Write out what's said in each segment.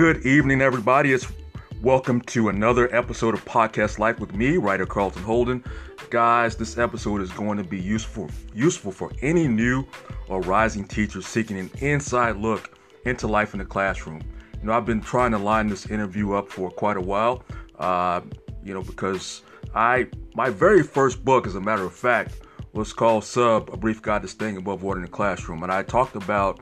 Good evening, everybody. It's welcome to another episode of Podcast Life with me, writer Carlton Holden. Guys, this episode is going to be useful useful for any new or rising teacher seeking an inside look into life in the classroom. You know, I've been trying to line this interview up for quite a while. Uh, you know, because I my very first book, as a matter of fact, was called Sub: A Brief Guide to Staying Above Water in the Classroom, and I talked about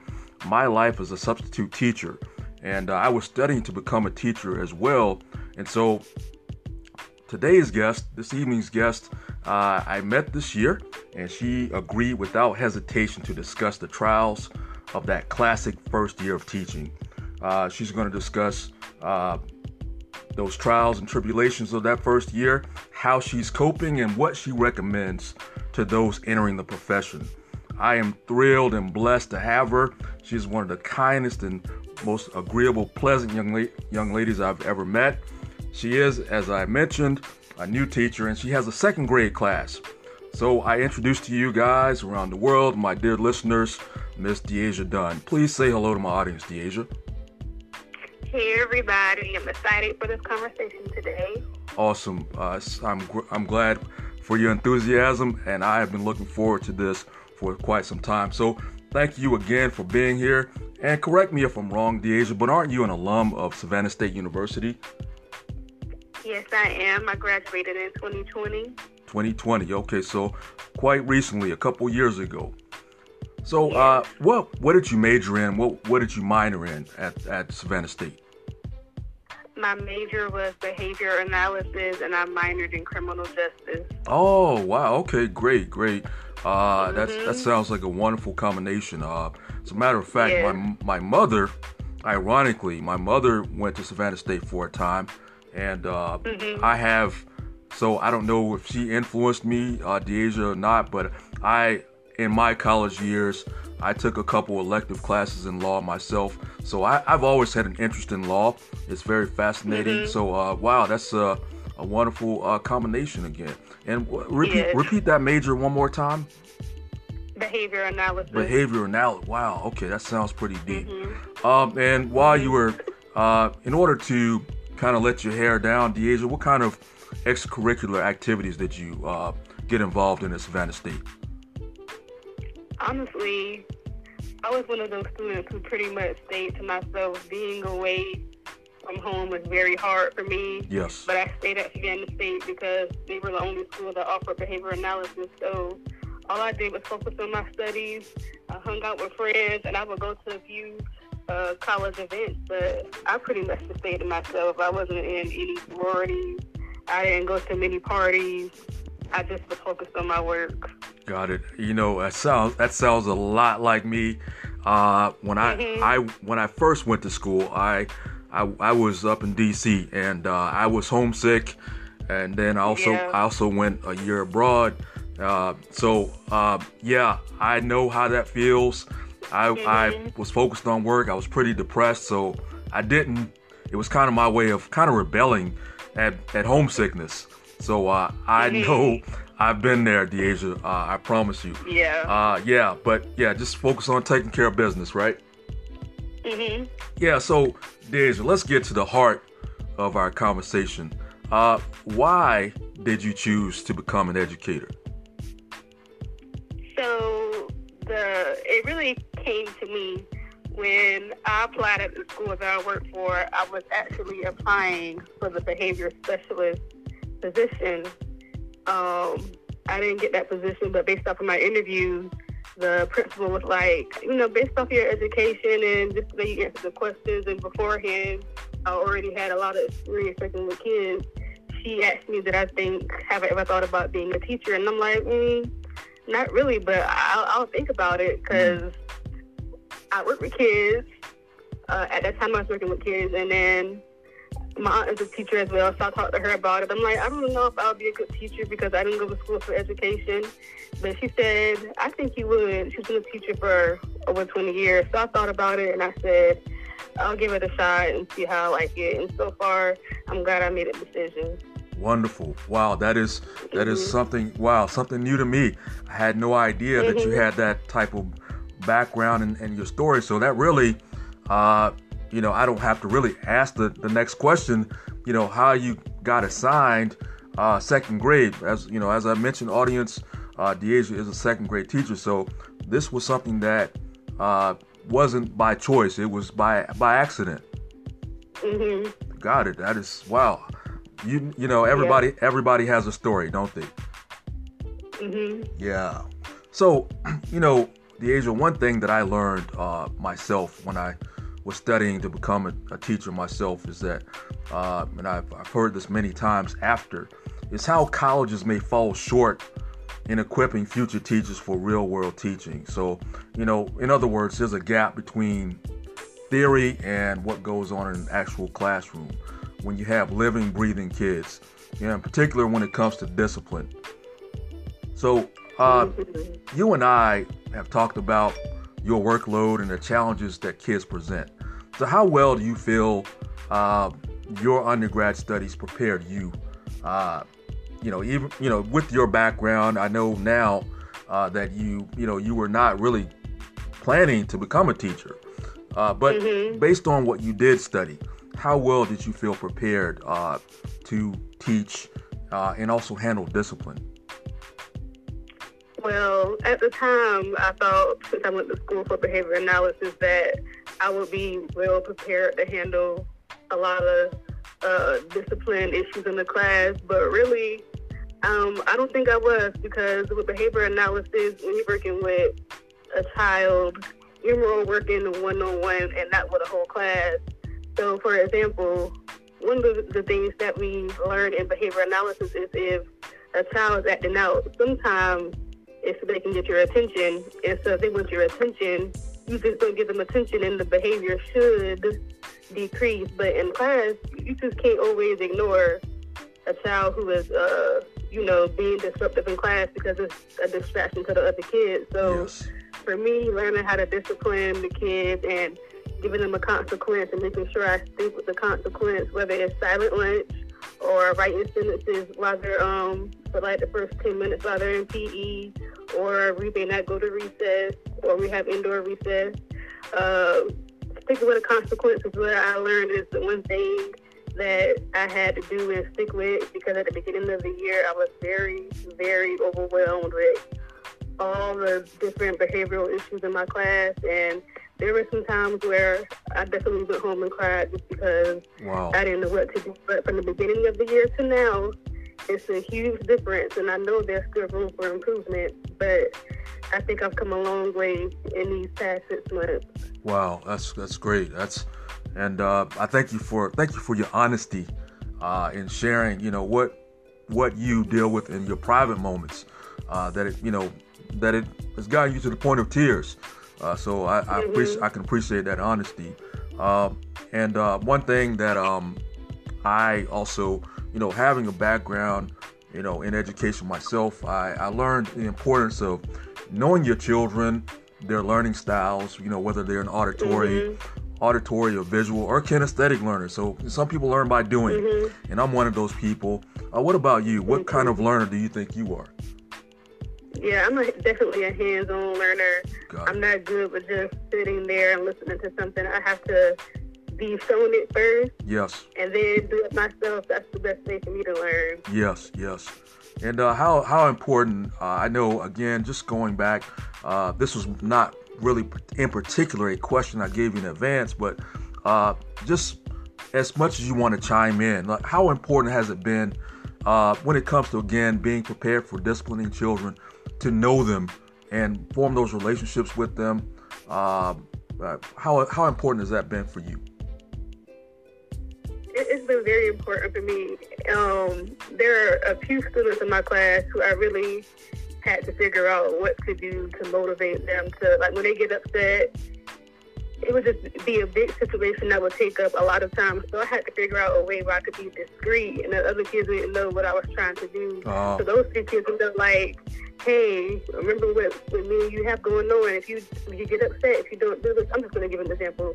my life as a substitute teacher and uh, I was studying to become a teacher as well. And so today's guest, this evening's guest, uh, I met this year, and she agreed without hesitation to discuss the trials of that classic first year of teaching. Uh, she's going to discuss uh, those trials and tribulations of that first year, how she's coping, and what she recommends to those entering the profession. I am thrilled and blessed to have her. She's one of the kindest and most agreeable, pleasant young, la- young ladies I've ever met. She is, as I mentioned, a new teacher and she has a second grade class. So I introduce to you guys around the world, my dear listeners, Miss D'Asia Dunn. Please say hello to my audience, D'Asia. Hey everybody, I'm excited for this conversation today. Awesome. Uh, I'm, gr- I'm glad for your enthusiasm and I have been looking forward to this for quite some time. So thank you again for being here and correct me if I'm wrong, D'Asia, but aren't you an alum of Savannah State University? Yes, I am. I graduated in 2020. 2020. Okay, so quite recently, a couple years ago. So, uh, what what did you major in? What what did you minor in at, at Savannah State? My major was behavior analysis, and I minored in criminal justice. Oh wow! Okay, great, great. Uh, mm-hmm. That's that sounds like a wonderful combination. Uh, as a matter of fact, yeah. my my mother, ironically, my mother went to Savannah State for a time, and uh, mm-hmm. I have. So I don't know if she influenced me, uh, D'Asia, or not, but I, in my college years, I took a couple elective classes in law myself. So I, have always had an interest in law. It's very fascinating. Mm-hmm. So uh, wow, that's a, a wonderful uh, combination again. And repeat yes. repeat that major one more time. Behavior analysis. Behavior analysis. Wow. Okay, that sounds pretty deep. Mm-hmm. Um, and while you were, uh, in order to kind of let your hair down, D'Asia, what kind of extracurricular activities did you uh, get involved in at Savannah State? Honestly, I was one of those students who pretty much stayed to myself. Being away from home was very hard for me. Yes. But I stayed at Savannah State because they were the only school that offered behavior analysis. So all I did was focus on my studies. I hung out with friends, and I would go to a few uh, college events. But I pretty much just stayed to myself. I wasn't in any sororities. I didn't go to many parties. I just was focused on my work. Got it. You know, that sounds that sounds a lot like me. Uh, when I mm-hmm. I when I first went to school, I I, I was up in D.C. and uh, I was homesick, and then I also yeah. I also went a year abroad. Uh, so uh, yeah, I know how that feels. I mm-hmm. I was focused on work. I was pretty depressed, so I didn't. It was kind of my way of kind of rebelling at at homesickness. So uh, I mm-hmm. know I've been there, D'Asia. Uh, I promise you. Yeah. Uh, yeah, but yeah, just focus on taking care of business, right? Mm-hmm. Yeah, so D'Asia, let's get to the heart of our conversation. Uh, why did you choose to become an educator? So the it really came to me when I applied at the school that I worked for. I was actually applying for the behavior specialist position. Um, I didn't get that position, but based off of my interviews, the principal was like, you know, based off your education and just the way you answer the questions and beforehand, I already had a lot of experience working with kids. She asked me that I think, have I ever thought about being a teacher? And I'm like, mm, not really, but I'll, I'll think about it because I work with kids. Uh, at that time, I was working with kids, and then my aunt is a teacher as well, so I talked to her about it. I'm like, I don't know if I'll be a good teacher because I didn't go to school for education. But she said, I think you would. She's been a teacher for over 20 years. So I thought about it and I said, I'll give it a shot and see how I like it. And so far, I'm glad I made a decision. Wonderful. Wow, that is that mm-hmm. is something wow, something new to me. I had no idea mm-hmm. that you mm-hmm. had that type of background and, and your story. So that really uh you know, I don't have to really ask the, the next question, you know, how you got assigned uh, second grade. As you know, as I mentioned, audience, uh, D'Asia is a second grade teacher, so this was something that uh, wasn't by choice; it was by by accident. Mm-hmm. Got it. That is wow. You you know everybody yeah. everybody has a story, don't they? Mm-hmm. Yeah. So you know, D'Asia, one thing that I learned uh, myself when I was studying to become a, a teacher myself is that, uh, and I've, I've heard this many times after, is how colleges may fall short in equipping future teachers for real world teaching. So, you know, in other words, there's a gap between theory and what goes on in an actual classroom when you have living, breathing kids, you know, in particular when it comes to discipline. So, uh, you and I have talked about your workload and the challenges that kids present. So, how well do you feel uh, your undergrad studies prepared you? Uh, you know, even you know, with your background, I know now uh, that you you know you were not really planning to become a teacher, uh, but mm-hmm. based on what you did study, how well did you feel prepared uh, to teach uh, and also handle discipline? Well, at the time, I thought since I went to school for behavior analysis that I would be well prepared to handle a lot of uh, discipline issues in the class, but really, um, I don't think I was because with behavior analysis, when you're working with a child, you're more working one on one and not with a whole class. So, for example, one of the things that we learn in behavior analysis is if a child is acting out, sometimes it's so they can get your attention. And so if they want your attention, you just don't give them attention and the behavior should decrease. But in class, you just can't always ignore a child who is, uh, you know, being disruptive in class because it's a distraction to the other kids. So yes. for me, learning how to discipline the kids and giving them a consequence and making sure I stick with the consequence, whether it's silent lunch or writing sentences while they're um for like the first ten minutes while they're in PE, or we may not go to recess, or we have indoor recess. Uh, sticking with the consequences, what I learned is the one thing that I had to do and stick with because at the beginning of the year I was very, very overwhelmed with all the different behavioral issues in my class and there were some times where I definitely went home and cried just because wow. I didn't know what to do. But from the beginning of the year to now, it's a huge difference, and I know there's still room for improvement. But I think I've come a long way in these past six months. Wow, that's that's great. That's and uh, I thank you for thank you for your honesty uh, in sharing. You know what what you deal with in your private moments. Uh, that it you know that it has gotten you to the point of tears. Uh, so I, I, mm-hmm. appreciate, I can appreciate that honesty. Uh, and uh, one thing that um, I also, you know, having a background, you know, in education myself, I, I learned the importance of knowing your children, their learning styles, you know, whether they're an auditory, mm-hmm. auditory or visual or kinesthetic learner. So some people learn by doing, mm-hmm. and I'm one of those people. Uh, what about you? What kind of learner do you think you are? Yeah, I'm a, definitely a hands-on learner. I'm not good with just sitting there and listening to something. I have to be shown it first. Yes. And then do it myself. That's the best way for me to learn. Yes, yes. And uh, how how important? Uh, I know. Again, just going back, uh, this was not really in particular a question I gave you in advance, but uh, just as much as you want to chime in, like how important has it been uh, when it comes to again being prepared for disciplining children? To know them and form those relationships with them. Uh, how how important has that been for you? It's been very important for me. Um, there are a few students in my class who I really had to figure out what to do to motivate them to like when they get upset. It would just be a big situation that would take up a lot of time. So I had to figure out a way where I could be discreet and the other kids didn't know what I was trying to do. Uh, so those two kids would know like hey, remember what, what me and you have going on. If you if you get upset, if you don't do this, I'm just going to give an example.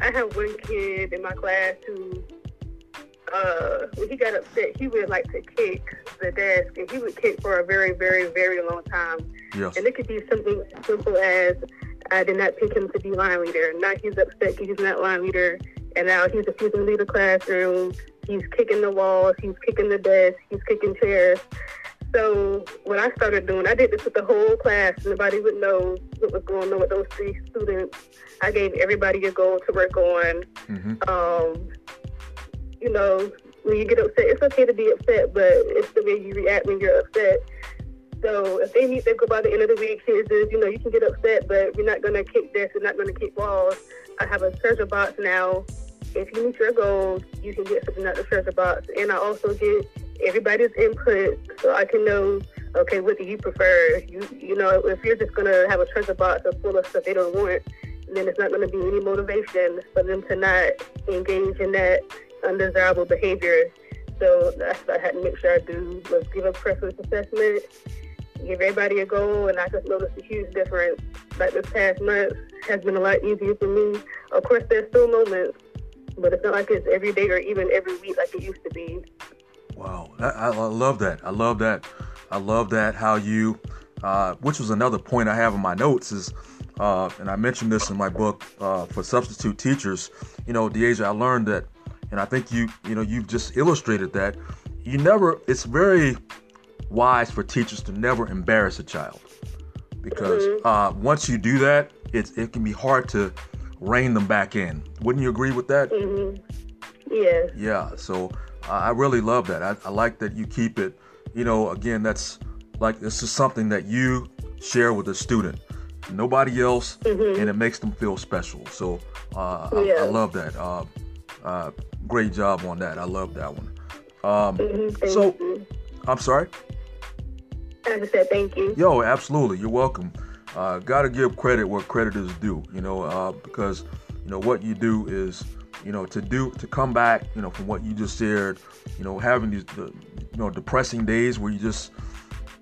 I have one kid in my class who, uh, when he got upset, he would like to kick the desk, and he would kick for a very, very, very long time. Yes. And it could be something as simple as I did not pick him to be line leader. Now he's upset because he's not line leader, and now he's refusing to leave the classroom. He's kicking the walls. He's kicking the desk. He's kicking chairs. So what I started doing, I did this with the whole class. Nobody would know what was going on with those three students. I gave everybody a goal to work on. Mm-hmm. Um, you know, when you get upset, it's okay to be upset, but it's the way you react when you're upset. So if they need to go by the end of the week, here's this, you know, you can get upset, but we're not going to kick this, we're not going to kick walls. I have a treasure box now. If you meet your goals, you can get something out of the treasure box. And I also get everybody's input so I can know, okay, what do you prefer? You you know, if you're just gonna have a treasure box full of stuff they don't want, then it's not gonna be any motivation for them to not engage in that undesirable behavior. So that's what I had to make sure I do was give a preference assessment, give everybody a goal, and I just noticed a huge difference. Like this past month has been a lot easier for me. Of course, there's still moments, but it's not like it's every day or even every week like it used to be. Wow, I, I love that. I love that. I love that how you, uh, which was another point I have in my notes is, uh, and I mentioned this in my book uh, for substitute teachers. You know, D'Asia, I learned that, and I think you, you know, you've just illustrated that. You never. It's very wise for teachers to never embarrass a child because mm-hmm. uh, once you do that, it it can be hard to rein them back in. Wouldn't you agree with that? Mm-hmm. Yeah. Yeah. So I really love that. I, I, like that you keep it. You know, again, that's like this is something that you share with the student, nobody else, mm-hmm. and it makes them feel special. So uh, yeah. I, I, love that. Uh, uh, great job on that. I love that one. Um, mm-hmm. So. I'm sorry. I just said thank you. Yo, absolutely. You're welcome. Uh, Got to give credit where credit is due. You know, uh, because you know what you do is you know, to do to come back, you know, from what you just shared, you know, having these the, you know depressing days where you just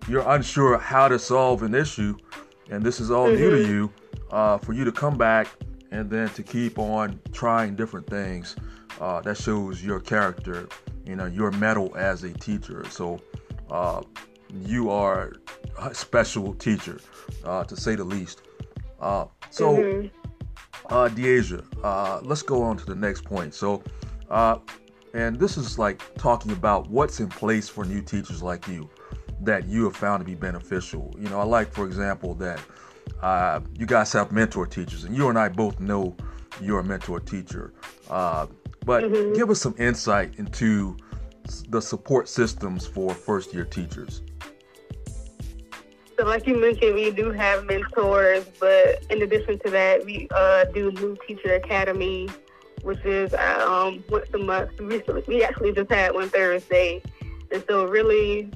you're unsure how to solve an issue, and this is all mm-hmm. new to mm-hmm. you, uh, for you to come back and then to keep on trying different things, uh, that shows your character, you know, your mettle as a teacher. So uh, you are a special teacher, uh, to say the least. Uh, so. Mm-hmm uh, D'Asia, uh, let's go on to the next point. So, uh, and this is like talking about what's in place for new teachers like you that you have found to be beneficial. You know, I like, for example, that uh, you guys have mentor teachers, and you and I both know you're a mentor teacher. Uh, but mm-hmm. give us some insight into the support systems for first year teachers. So, like you mentioned, we do have mentors, but in addition to that, we uh, do New Teacher Academy, which is um, once a month. We recently, we actually just had one Thursday, and so really,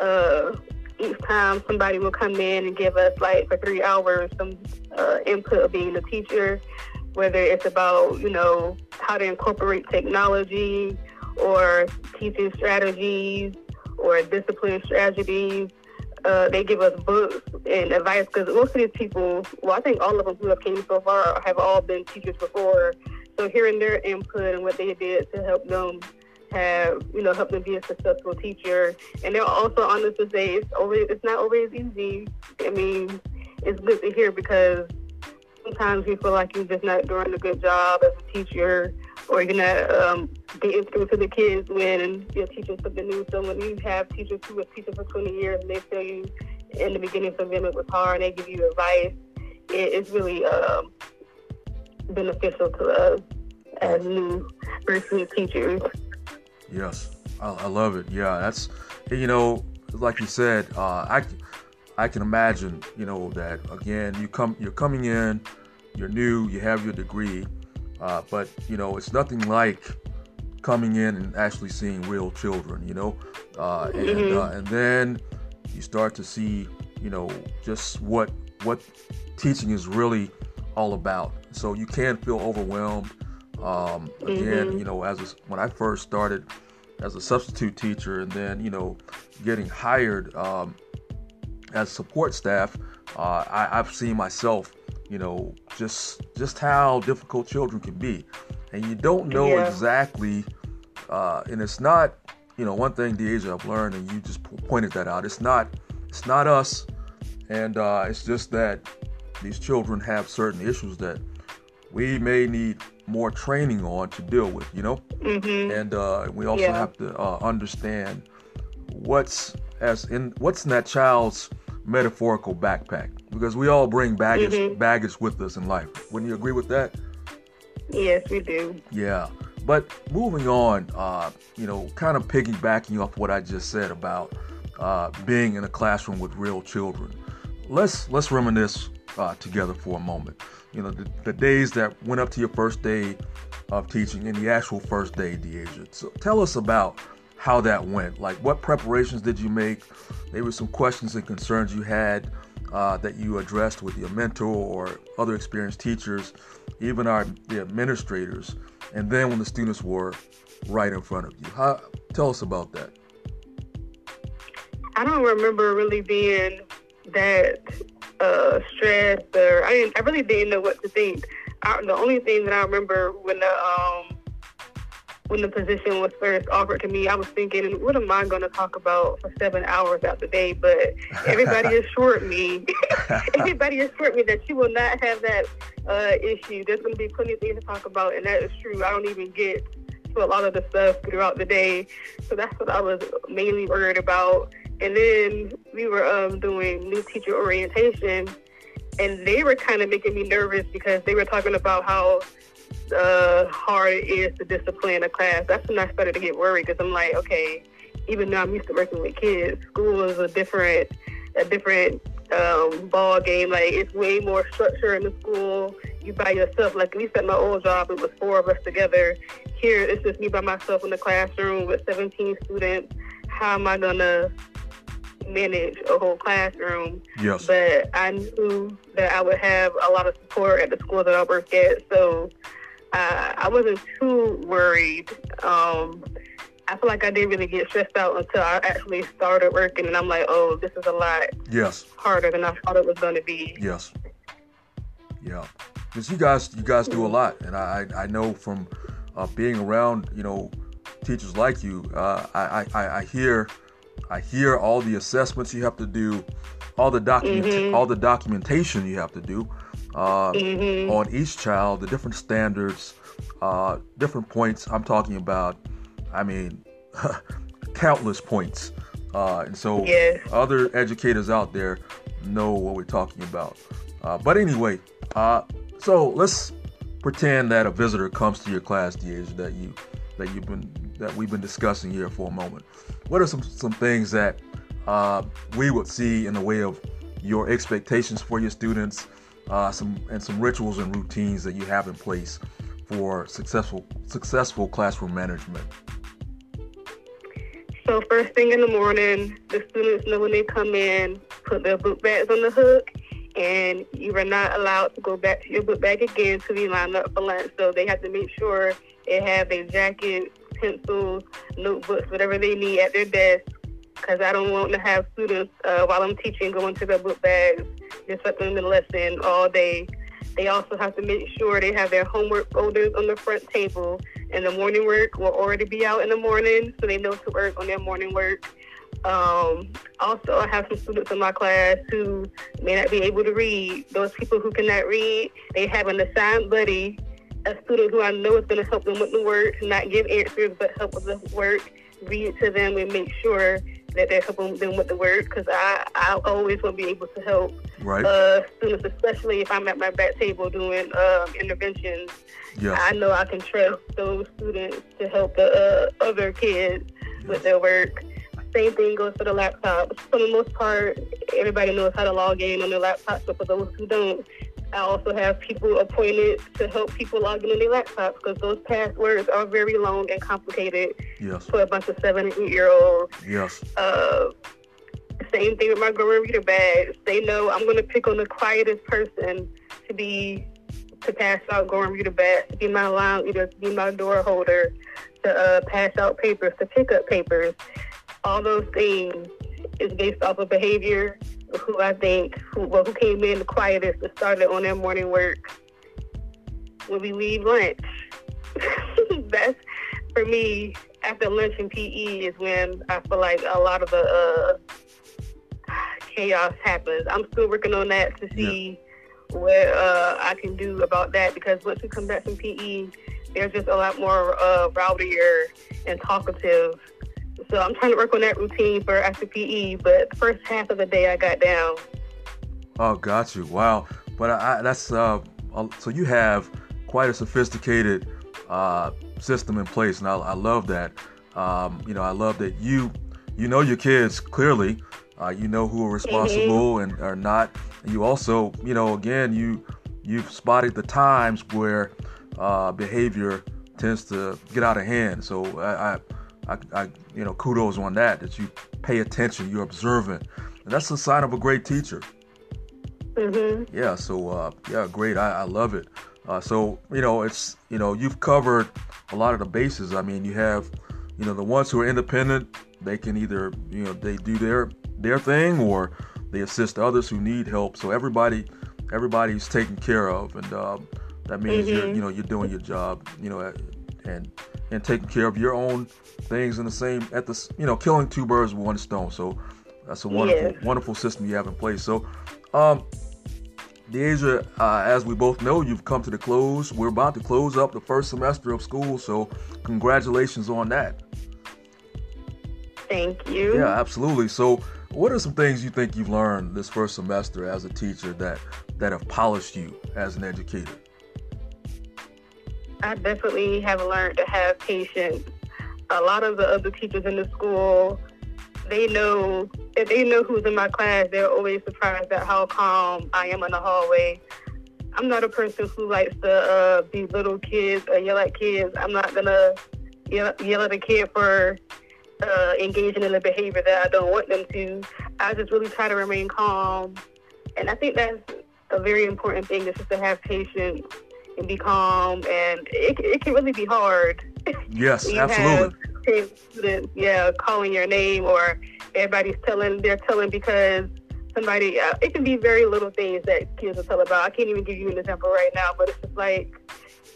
uh, each time somebody will come in and give us like for three hours some uh, input of being a teacher, whether it's about you know how to incorporate technology or teaching strategies or discipline strategies uh, they give us books and advice because most of these people, well, I think all of them who have came so far have all been teachers before. So hearing their input and what they did to help them have, you know, help them be a successful teacher. And they're also honest to say it's always, it's not always easy. I mean, it's good to hear because sometimes you feel like you're just not doing a good job as a teacher or you're not um, getting through to the kids when you're teaching something new. So when you have teachers who have teaching for 20 years and they tell you in the beginning them it was hard, and they give you advice, it, it's really um, beneficial to us as new year teachers. Yes, I, I, love it. Yeah, that's you know, like you said, uh, I I can imagine you know that again. You come, you're coming in, you're new, you have your degree, uh, but you know, it's nothing like coming in and actually seeing real children. You know, uh, and mm-hmm. uh, and then you start to see, you know, just what what teaching is really all about. So you can feel overwhelmed. Um, again, mm-hmm. you know, as a, when I first started as a substitute teacher, and then you know, getting hired um, as support staff, uh, I, I've seen myself you know, just just how difficult children can be, and you don't know yeah. exactly. Uh, and it's not, you know, one thing D'Asia I've learned, and you just pointed that out. It's not, it's not us, and uh, it's just that these children have certain issues that we may need more training on to deal with, you know? Mm-hmm. And uh, we also Yeah. have to uh, understand what's as in what's in that child's metaphorical backpack because we all bring baggage Mhm. baggage with us in life. Wouldn't you agree with that? Yes, we do. Yeah. But moving on, uh, you know, kind of piggybacking off what I just said about uh, being in a classroom with real children. Let's let's reminisce uh, together for a moment. You know, the, the days that went up to your first day of teaching and the actual first day, D'Asia. So tell us about how that went. Like, what preparations did you make? Maybe were some questions and concerns you had uh, that you addressed with your mentor or other experienced teachers, even our the administrators. And then when the students were right in front of you, how, tell us about that. I don't remember really being that uh, stressed, or I. I really didn't know what to think. I, the only thing that I remember when the um, when the position was first offered to me, I was thinking, what am I going to talk about for seven hours out the day? But everybody assured me, everybody assured me that you will not have that uh, issue. There's going to be plenty of things to talk about, and that is true. I don't even get to a lot of the stuff throughout the day, so that's what I was mainly worried about. And then we were um, doing new teacher orientation, and they were kind of making me nervous because they were talking about how uh, hard it is to discipline a class. That's when I started to get worried because I'm like, okay, even though I'm used to working with kids, school is a different, a different um, ball game. Like it's way more structure in the school. You by yourself. Like at least at my old job, it was four of us together. Here, it's just me by myself in the classroom with 17 students. How am I gonna manage a whole classroom? Yes. but I knew that I would have a lot of support at the school that I work at, so uh, I wasn't too worried. Um, I feel like I didn't really get stressed out until I actually started working, and I'm like, oh, this is a lot Yes. harder than I thought it was going to be. Yes. Yeah. Because you guys, you guys do a lot, and I, I I know from uh, being around, you know, teachers like you, uh, I, I, I hear, I hear all the assessments you have to do, all the document, Mhm. all the documentation you have to do uh, hmm on each child, the different standards, uh, different points. I'm talking about, I mean, countless points, uh, and so Yes. other educators out there know what we're talking about. Uh, but anyway, uh, so let's pretend that a visitor comes to your class, D'Asia, that you that you've been that we've been discussing here for a moment. What are some some things that uh, we would see in the way of your expectations for your students, uh, some and some rituals and routines that you have in place for successful successful classroom management? So first thing in the morning, the students know when they come in, put their book bags on the hook, and you are not allowed to go back to your book bag again to be lined up for lunch. So they have to make sure they have their jacket, pencils, notebooks, whatever they need at their desk. Because I don't want to have students uh, while I'm teaching go into their book bags, disrupting the lesson all day. They also have to make sure they have their homework folders on the front table, and the morning work will already be out in the morning, so they know to work on their morning work. Um, also, I have some students in my class who may not be able to read. Those people who cannot read, they have an assigned buddy, a student who I know is going to help them with the work, not give answers, but help with the work, read it to them, and make sure that they're helping them with the work. Because I, I always will be able to help Right? uh, students, especially if I'm at my back table doing um, interventions. yes. I know I can trust those students to help the uh, other kids with their work. Same thing goes for the laptops. For the most part, everybody knows how to log in on their laptops, but for those who don't, I also have people appointed to help people log in on their laptops because those passwords are very long and complicated Yes. for a bunch of seven and eight year olds. Yes. Uh, same thing with my growing reader bags. They know I'm going to pick on the quietest person to be to pass out growing reader bags, to be my line leader, to be my door holder, to uh, pass out papers, to pick up papers. All those things is based off of behavior. Who I think who well, who came in the quietest and started on their morning work when we leave lunch. That's for me. After lunch and PE is when I feel like a lot of the uh, chaos happens. I'm still working on that to see what uh, I can do about that because once we come back from PE, they're just a lot more uh, rowdier and talkative. So I'm trying to work on that routine for after PE, but the first half of the day I got down. Oh, got you. Wow. But I, that's uh, so you have quite a sophisticated uh, system in place, and I, I love that. Um, you know, I love that you you know your kids clearly. Uh, you know who are responsible mm-hmm. and are not. And you also, you know, again, you you've spotted the times where uh, behavior tends to get out of hand. So I, I, I, you know, kudos on that. That you pay attention, you're observant, and that's a sign of a great teacher. Mm-hmm. Yeah. So uh, yeah, great. I, I love it. Uh, so you know, it's you know, you've covered a lot of the bases. I mean, you have, you know, the ones who are independent. They can either you know they do their their thing or they assist others who need help. So everybody everybody's taken care of, and uh, that means mm-hmm. you're you know you're doing your job. You know, and and taking care of your own things in the same at the you know killing two birds with one stone. So that's a wonderful yeah. wonderful system you have in place. So. Um, D'Asia, uh, as we both know, you've come to the close. We're about to close up the first semester of school, so congratulations on that. Thank you. Yeah, absolutely. So, what are some things you think you've learned this first semester as a teacher that that have polished you as an educator? I definitely have learned to have patience. A lot of the other teachers in the school, they know if they know who's in my class, they're always surprised at how calm I am in the hallway. I'm not a person who likes to uh, belittle kids or yell at kids. I'm not gonna yell, yell at a kid for uh, engaging in a behavior that I don't want them to. I just really try to remain calm, and I think that's a very important thing. Is just to have patience and be calm, and it it can really be hard. Yes, absolutely. Students, yeah, calling your name or everybody's telling, they're telling because somebody, uh, it can be very little things that kids will tell about. I can't even give you an example right now, but it's just like,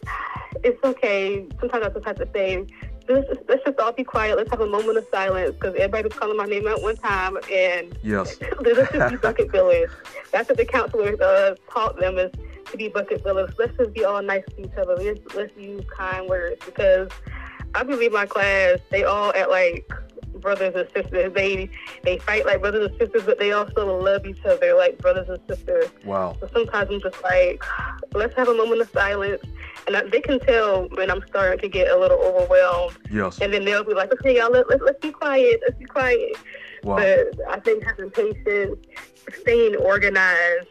it's okay. Sometimes I just have to say, let's just, let's just all be quiet. Let's have a moment of silence because everybody's calling my name at one time, and yes, let's just be bucket fillers. That's what the counselor uh, taught them is to be bucket fillers. Let's just be all nice to each other. Let's, let's use kind words because I believe my class they all at like brothers and sisters. They they fight like brothers and sisters, but they also love each other like brothers and sisters. Wow. So sometimes I'm just like, let's have a moment of silence. And I, they can tell when I'm starting to get a little overwhelmed. Yes. And then they'll be like, okay, y'all, let, let, let's be quiet. Let's be quiet. Wow. But I think having patience, staying organized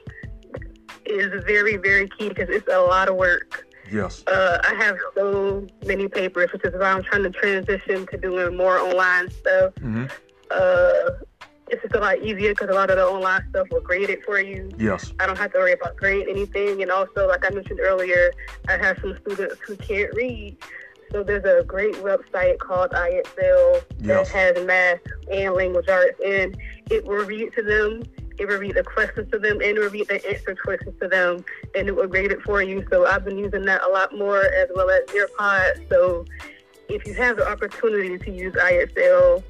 is very, very key because it's a lot of work. Yes. Uh, I have so many papers, which is why I'm trying to transition to doing more online stuff. Mm-hmm. Uh, it's just a lot easier because a lot of the online stuff will grade it for you. Yes. I don't have to worry about grading anything. And also, like I mentioned earlier, I have some students who can't read. So there's a great website called IXL yes. that has math and language arts, and it will read to them it will read the questions to them and it will read the answer questions to them and it will grade it for you. So I've been using that a lot more as well as Nearpod. So if you have the opportunity to use IXL,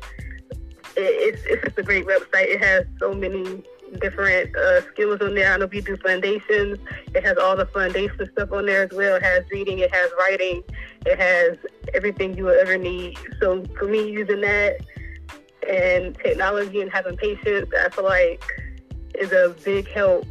it's, it's just a great website. It has so many different uh, skills on there. I know we do foundations. It has all the foundation stuff on there as well. It has reading, it has writing, it has everything you would ever need. So for me, using that and technology and having patience, I feel like is a big help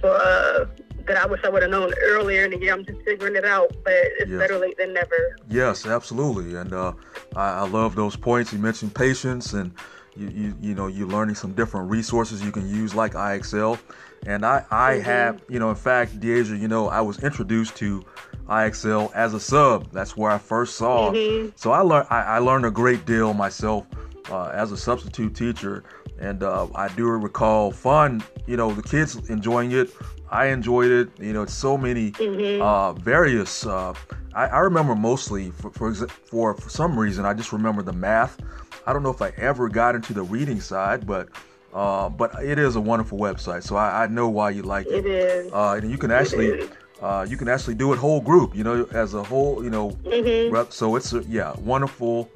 for uh, that I wish I would have known earlier in the year. I'm just figuring it out, but it's yes. better late than never. Yes, absolutely, and uh, I, I, love those points. You mentioned patience, and you, you you know you're learning some different resources you can use like IXL, and I I mm-hmm. have you know in fact, D'Asia, you know I was introduced to IXL as a sub. That's where I first saw. Mm-hmm. So I learned I, I, learned a great deal myself uh, as a substitute teacher and uh, I do recall fun. You know, the kids enjoying it. I enjoyed it. You know, it's so many mm-hmm. uh, various. Uh, I, I, remember mostly for, for for for some reason I just remember the math. I don't know if I ever got into the reading side, but uh, but it is a wonderful website. So I, I know why you like it. It is. Uh, and you can actually. Uh, you can actually do it whole group, you know, as a whole, you know, mm-hmm. rep. So it's a yeah, wonderful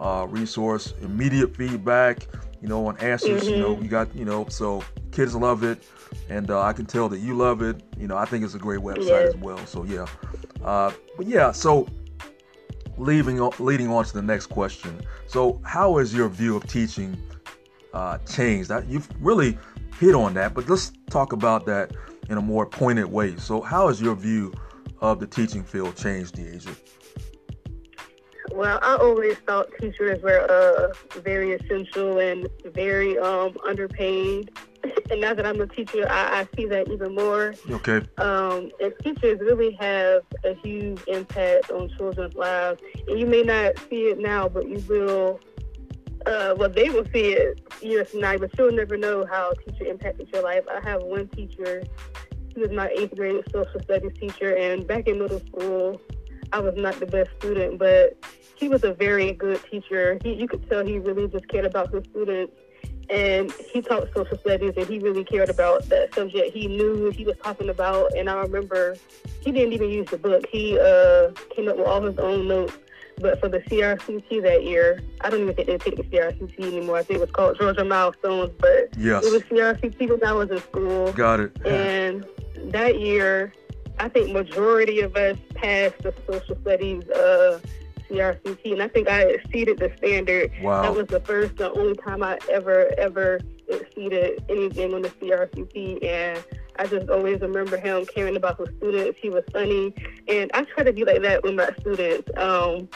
uh, resource, immediate feedback, you know, on answers. Mm-hmm. You know, mm-hmm. you got, you know, so kids love it, and uh, I can tell that you love it. You know, I think it's a great website yes. as well. So yeah, uh, but yeah, so leaving leading on to the next question. So, how has your view of teaching uh, changed? You've really hit on that, but let's talk about that in a more pointed way. So, how has your view of the teaching field changed, D'Asia? Well, I always thought teachers were uh, very essential and very um, underpaid. and now that I'm a teacher, I, I see that even more. Okay. Um, and teachers really have a huge impact on children's lives. And you may not see it now, but you will. Uh, well, they will see it years from now, but you'll never know how a teacher impacted your life. I have one teacher. He was my eighth grade social studies teacher, and back in middle school, I was not the best student, but he was a very good teacher. He, you could tell he really just cared about his students and he taught social studies and he really cared about that subject. He knew what he was talking about, and I remember he didn't even use the book. He uh, came up with all his own notes. But for the CRCT that year, I don't even think they take the CRCT anymore. I think it was called Georgia Milestones, but yes. it was CRCT when I was in school. Got it. And that year, I think majority of us passed the social studies uh, CRCT, and I think I exceeded the standard. Wow. That was the first the only time I ever, ever exceeded anything on the CRCT, and I just always remember him caring about his students. He was funny, and I try to be like that with my students. Um,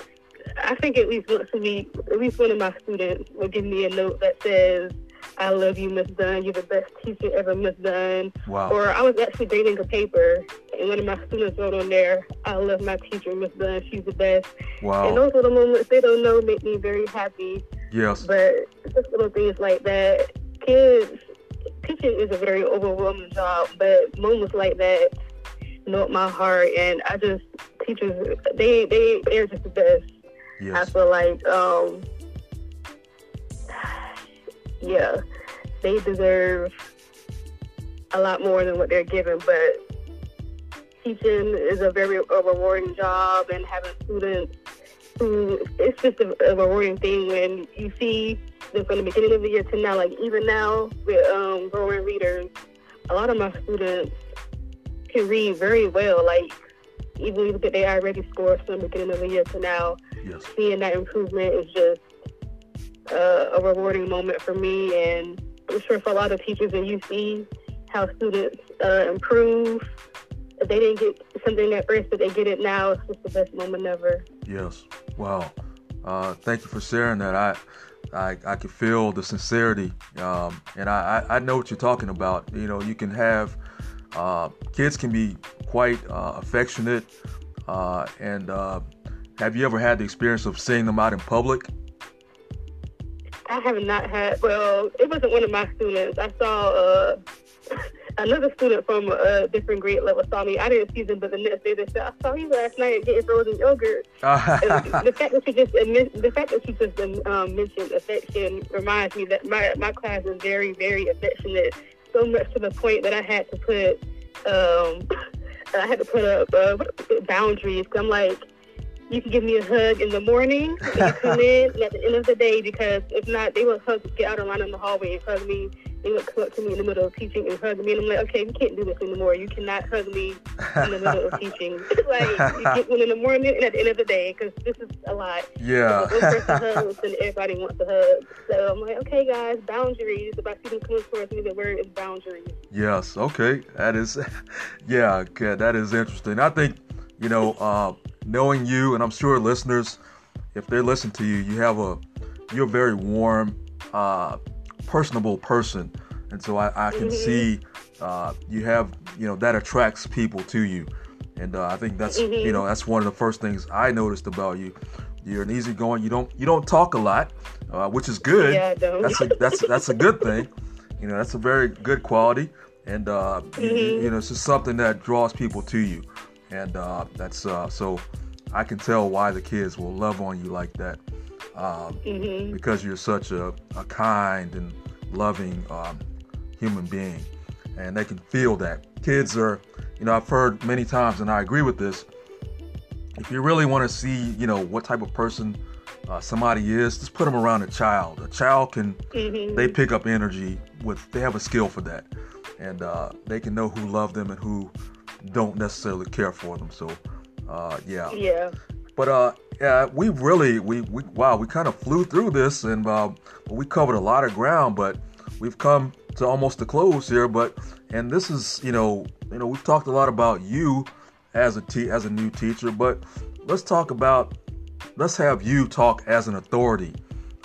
I think at least once a week, at least one of my students will give me a note that says, I love you, Miss Dunn. You're the best teacher ever, Miss Dunn. Wow. Or I was actually grading a paper, and one of my students wrote on there, I love my teacher, Miss Dunn. She's the best. Wow. And those little moments they don't know make me very happy. Yes. But just little things like that. Kids, teaching is a very overwhelming job, but moments like that melt my heart. And I just, teachers, they, they, they're just the best. Yes. I feel like, um, yeah, they deserve a lot more than what they're given. But teaching is a very a rewarding job, and having students who it's just a, a rewarding thing when you see them from the beginning of the year to now. Like even now with um, growing readers, a lot of my students can read very well. Like even look at their iReady scores from the beginning of the year to now, yes. seeing that improvement is just uh, a rewarding moment for me, and I'm sure for a lot of teachers and you see how students uh, improve. If they didn't get something at first, but they get it now, it's just the best moment ever. Yes. Wow. Uh, thank you for sharing that. I, I, I can feel the sincerity, um, and I, I, know what you're talking about. You know, you can have uh, kids can be quite uh, affectionate, uh, and uh, have you ever had the experience of seeing them out in public? I have not had. Well, it wasn't one of my students. I saw uh, another student from a different grade level saw me. I didn't see them, but the next day they said, "I saw you last night getting frozen yogurt." the fact that she just the fact that you just um, mentioned affection reminds me that my my class is very very affectionate. So much to the point that I had to put um, I had to put up uh, boundaries. I'm like you can give me a hug in the morning when you come in and at the end of the day because if not, they will hug, get out of line in the hallway and hug me. They would come up to me in the middle of teaching and hug me. And I'm like, okay, we can't do this anymore. You cannot hug me in the middle of teaching. like, you get one in the morning and at the end of the day because this is a lot. Yeah. One person hugs and everybody wants to hug. So I'm like, okay, guys, boundaries. If I see them coming towards me, the word is boundaries. Yes. Okay. That is, yeah, okay, that is interesting. I think, you know, uh, knowing you, and I'm sure listeners, if they listen to you, you have a you're a very warm, uh, personable person, and so I, I can mm-hmm. see uh, you have you know that attracts people to you, and uh, I think that's mm-hmm. you know that's one of the first things I noticed about you. You're an easygoing. You don't you don't talk a lot, uh, which is good. Yeah, I don't. That's a that's that's a good thing. You know that's a very good quality, and uh, mm-hmm. you, you know it's just something that draws people to you and uh, that's uh, so I can tell why the kids will love on you like that um, mm-hmm. because you're such a, a kind and loving um, human being, and they can feel that. Kids are, you know, I've heard many times, and I agree with this. If you really want to see, you know, what type of person uh, somebody is, just put them around a child. A child can Mm-hmm. they pick up energy with they have a skill for that, and uh, they can know who love them and who don't necessarily care for them. So uh, yeah, Yeah. but uh, yeah, we really we, we wow we kind of flew through this and uh, we covered a lot of ground, but we've come to almost the close here. But and this is you know you know we've talked a lot about you as a te- as a new teacher, but let's talk about let's have you talk as an authority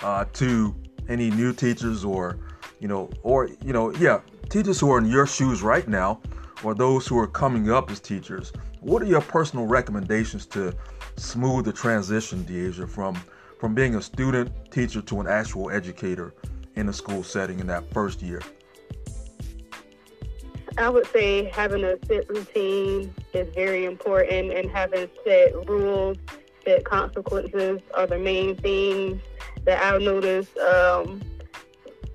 uh, to any new teachers or you know or you know yeah teachers who are in your shoes right now or those who are coming up as teachers what are your personal recommendations to smooth the transition D'Asia from from being a student teacher to an actual educator in a school setting in that first year I would say having a set routine is very important and having set rules, set consequences are the main things that I've noticed. Um,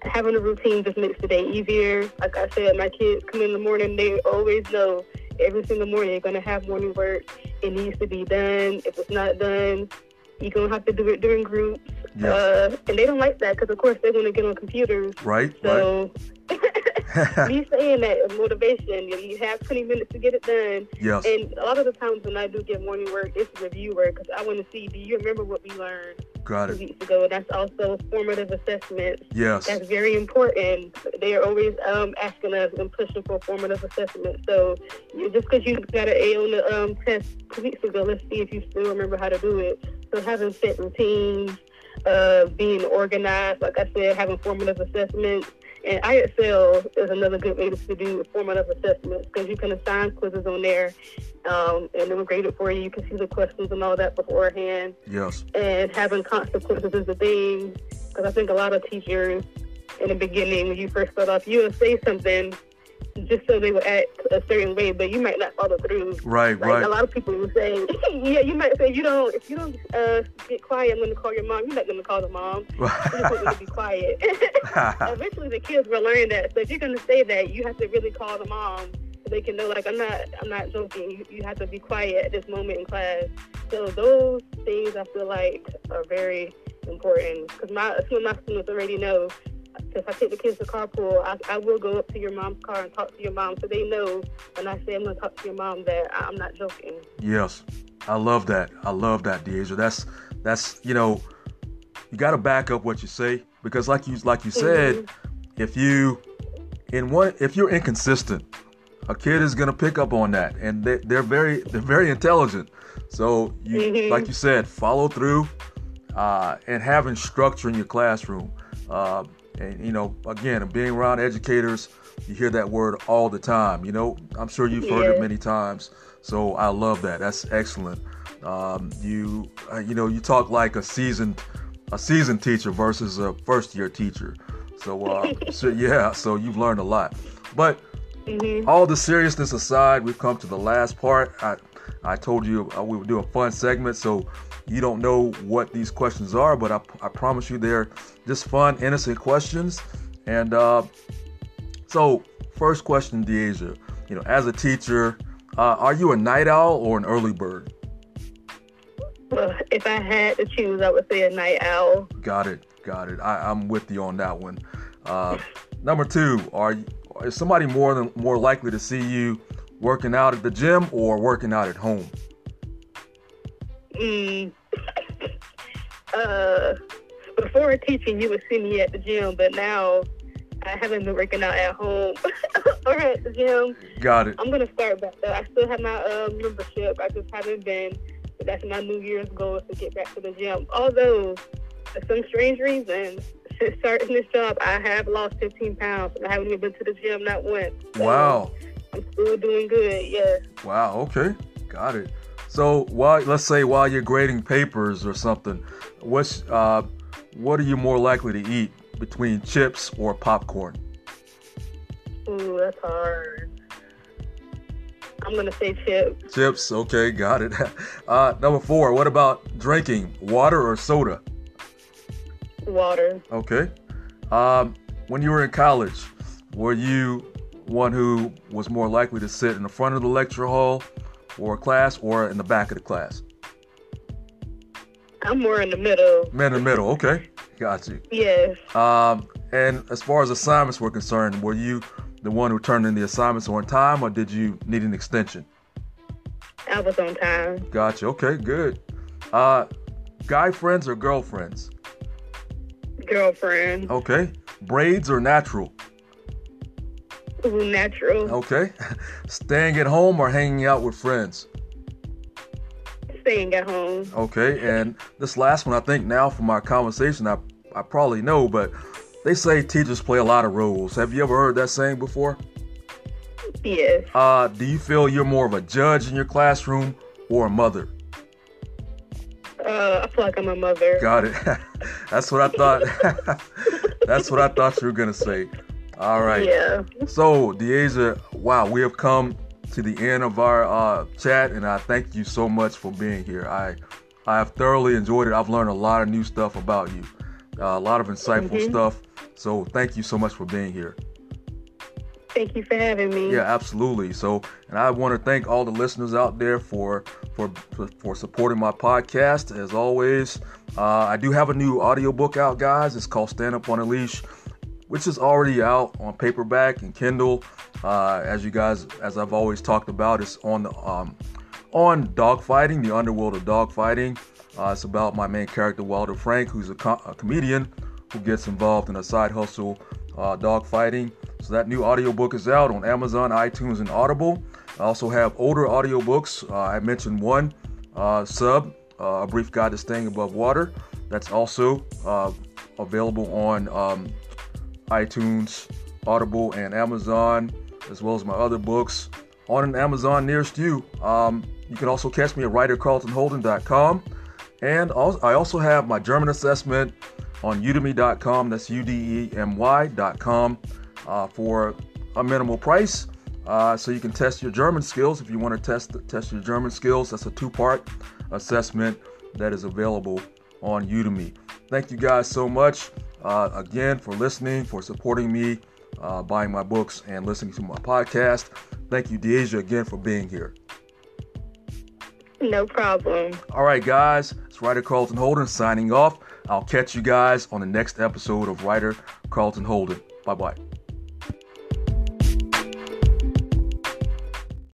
having a routine just makes the day easier. Like I said, my kids come in the morning, they always know every single morning you're going to have morning work. It needs to be done. If it's not done, you're going to have to do it during groups. Yeah. Uh, and they don't like that because, of course, they want to get on computers. right right So, me saying that is motivation. You you have 20 minutes to get it done. yes And a lot of the times when I do get morning work, it's review work because I want to see, do you remember what we learned got two it weeks ago? That's also formative assessments. yes That's very important. They are always um, asking us and pushing for formative assessment. So you, just because you got an A on the um, test two weeks ago, let's see if you still remember how to do it. So having set routines, uh, being organized, like I said, having formative assessments. And IXL is another good way to do formative assessments because you can assign quizzes on there um, and they're graded for you. You can see the questions and all that beforehand yes and having consequences is a thing. Because I think a lot of teachers in the beginning, when you first start off, you will say something just so they will act a certain way, but you might not follow through. right Like right a lot of people will say, yeah, you might say, you don't, if you don't uh, get quiet, I'm going to call your mom. You're not going to call the mom. You just want me to be quiet. Eventually, the kids will learn that. So if you're going to say that, you have to really call the mom so they can know, like, I'm not, I'm not joking. You, you have to be quiet at this moment in class. So those things I feel like are very important because my some of my students already know. If I take the kids to carpool, I, I will go up to your mom's car and talk to your mom, so they know when I say I'm going to talk to your mom that I'm not joking. Yes, I love that. I love that, Deja. That's that's you know, you got to back up what you say because, like you like you said, if you in one if you're inconsistent, a kid is gonna pick up on that, and they, they're very they're very intelligent. So you Mhm. like you said, follow through, uh, and having structure in your classroom. Uh, and you know, again, being around educators, you hear that word all the time. You know, I'm sure you've heard it many times. So I love that. That's excellent. Um, you uh, you know, you talk like a seasoned a seasoned teacher versus a first year teacher. So uh, so yeah, so you've learned a lot. But hmm all the seriousness aside, we've come to the last part. I I told you uh, we would do a fun segment, so you don't know what these questions are, but I, I promise you they're just fun, innocent questions. And uh, so, first question, D'Asia, you know, as a teacher, uh, are you a night owl or an early bird? Well, if I had to choose, I would say a night owl. Got it, got it. I, I'm with you on that one. Uh, number two, are is somebody more than more likely to see you working out at the gym or working out at home? Mm. uh, before teaching, you would see me at the gym, but now I haven't been working out at home or at the gym. Got it. I'm gonna start back though. I still have my uh, membership. I just haven't been. But that's my New Year's goal is to get back to the gym. Although, for some strange reason, since starting this job, I have lost 15 pounds and I haven't even been to the gym not once. So Wow. I'm still doing good. Yes. Wow. Okay. Got it. So while let's say while you're grading papers or something, what's uh, what are you more likely to eat between chips or popcorn? Ooh, that's hard. I'm gonna say chips. Chips. Okay. Got it. Uh, number four. What about drinking water or soda? Water. Okay. Um, when you were in college, were you one who was more likely to sit in the front of the lecture hall or class or in the back of the class? I'm more in the middle. Man in the middle. Okay, got you. Yes. Um, and as far as assignments were concerned, were you the one who turned in the assignments on time, or did you need an extension? I was on time. Gotcha. Okay, good. Uh, guy friends or girlfriends? Girlfriend. Okay. Braids or natural? Natural. Okay. Staying at home or hanging out with friends? Staying at home. Okay. And this last one, I think now from our conversation, I, I probably know, but they say teachers play a lot of roles. Have you ever heard that saying before? Yes. Uh, do you feel you're more of a judge in your classroom or a mother? Uh, I feel like I'm a mother. Got it. That's what I thought. That's what I thought you were gonna say. All right. Yeah. So, D'Asia, wow, we have come to the end of our uh, chat, and I thank you so much for being here. I I have thoroughly enjoyed it. I've learned a lot of new stuff about you, uh, a lot of insightful Mhm. stuff. So, thank you so much for being here. Thank you for having me. Yeah, absolutely. So, and I want to thank all the listeners out there for for for, for supporting my podcast. As always, uh, I do have a new audiobook out, guys. It's called Stand Up on a Leash, which is already out on paperback and Kindle. Uh, as you guys, as I've always talked about, it's on the um, on dogfighting, the underworld of dogfighting. Uh, it's about my main character, Walter Frank, who's a, a comedian who gets involved in a side hustle, uh, dogfighting. So that new audiobook is out on Amazon, iTunes, and Audible. I also have older audiobooks. Uh, I mentioned one, uh, Sub, uh, A Brief Guide to Staying Above Water. That's also uh, available on um, iTunes, Audible, and Amazon, as well as my other books on an Amazon nearest you. Um, you can also catch me at writercarltonholden.com. And also, I also have my German assessment on udemy.com. That's U D E M Y.com uh, for a minimal price. Uh, so you can test your German skills if you want to test test your German skills. That's a two-part assessment that is available on Udemy. Thank you guys so much uh, again for listening, for supporting me, uh, buying my books, and listening to my podcast. Thank you, D'Asia, again for being here. No problem. All right, guys, it's Writer Carlton Holden signing off. I'll catch you guys on the next episode of Writer Carlton Holden. Bye bye.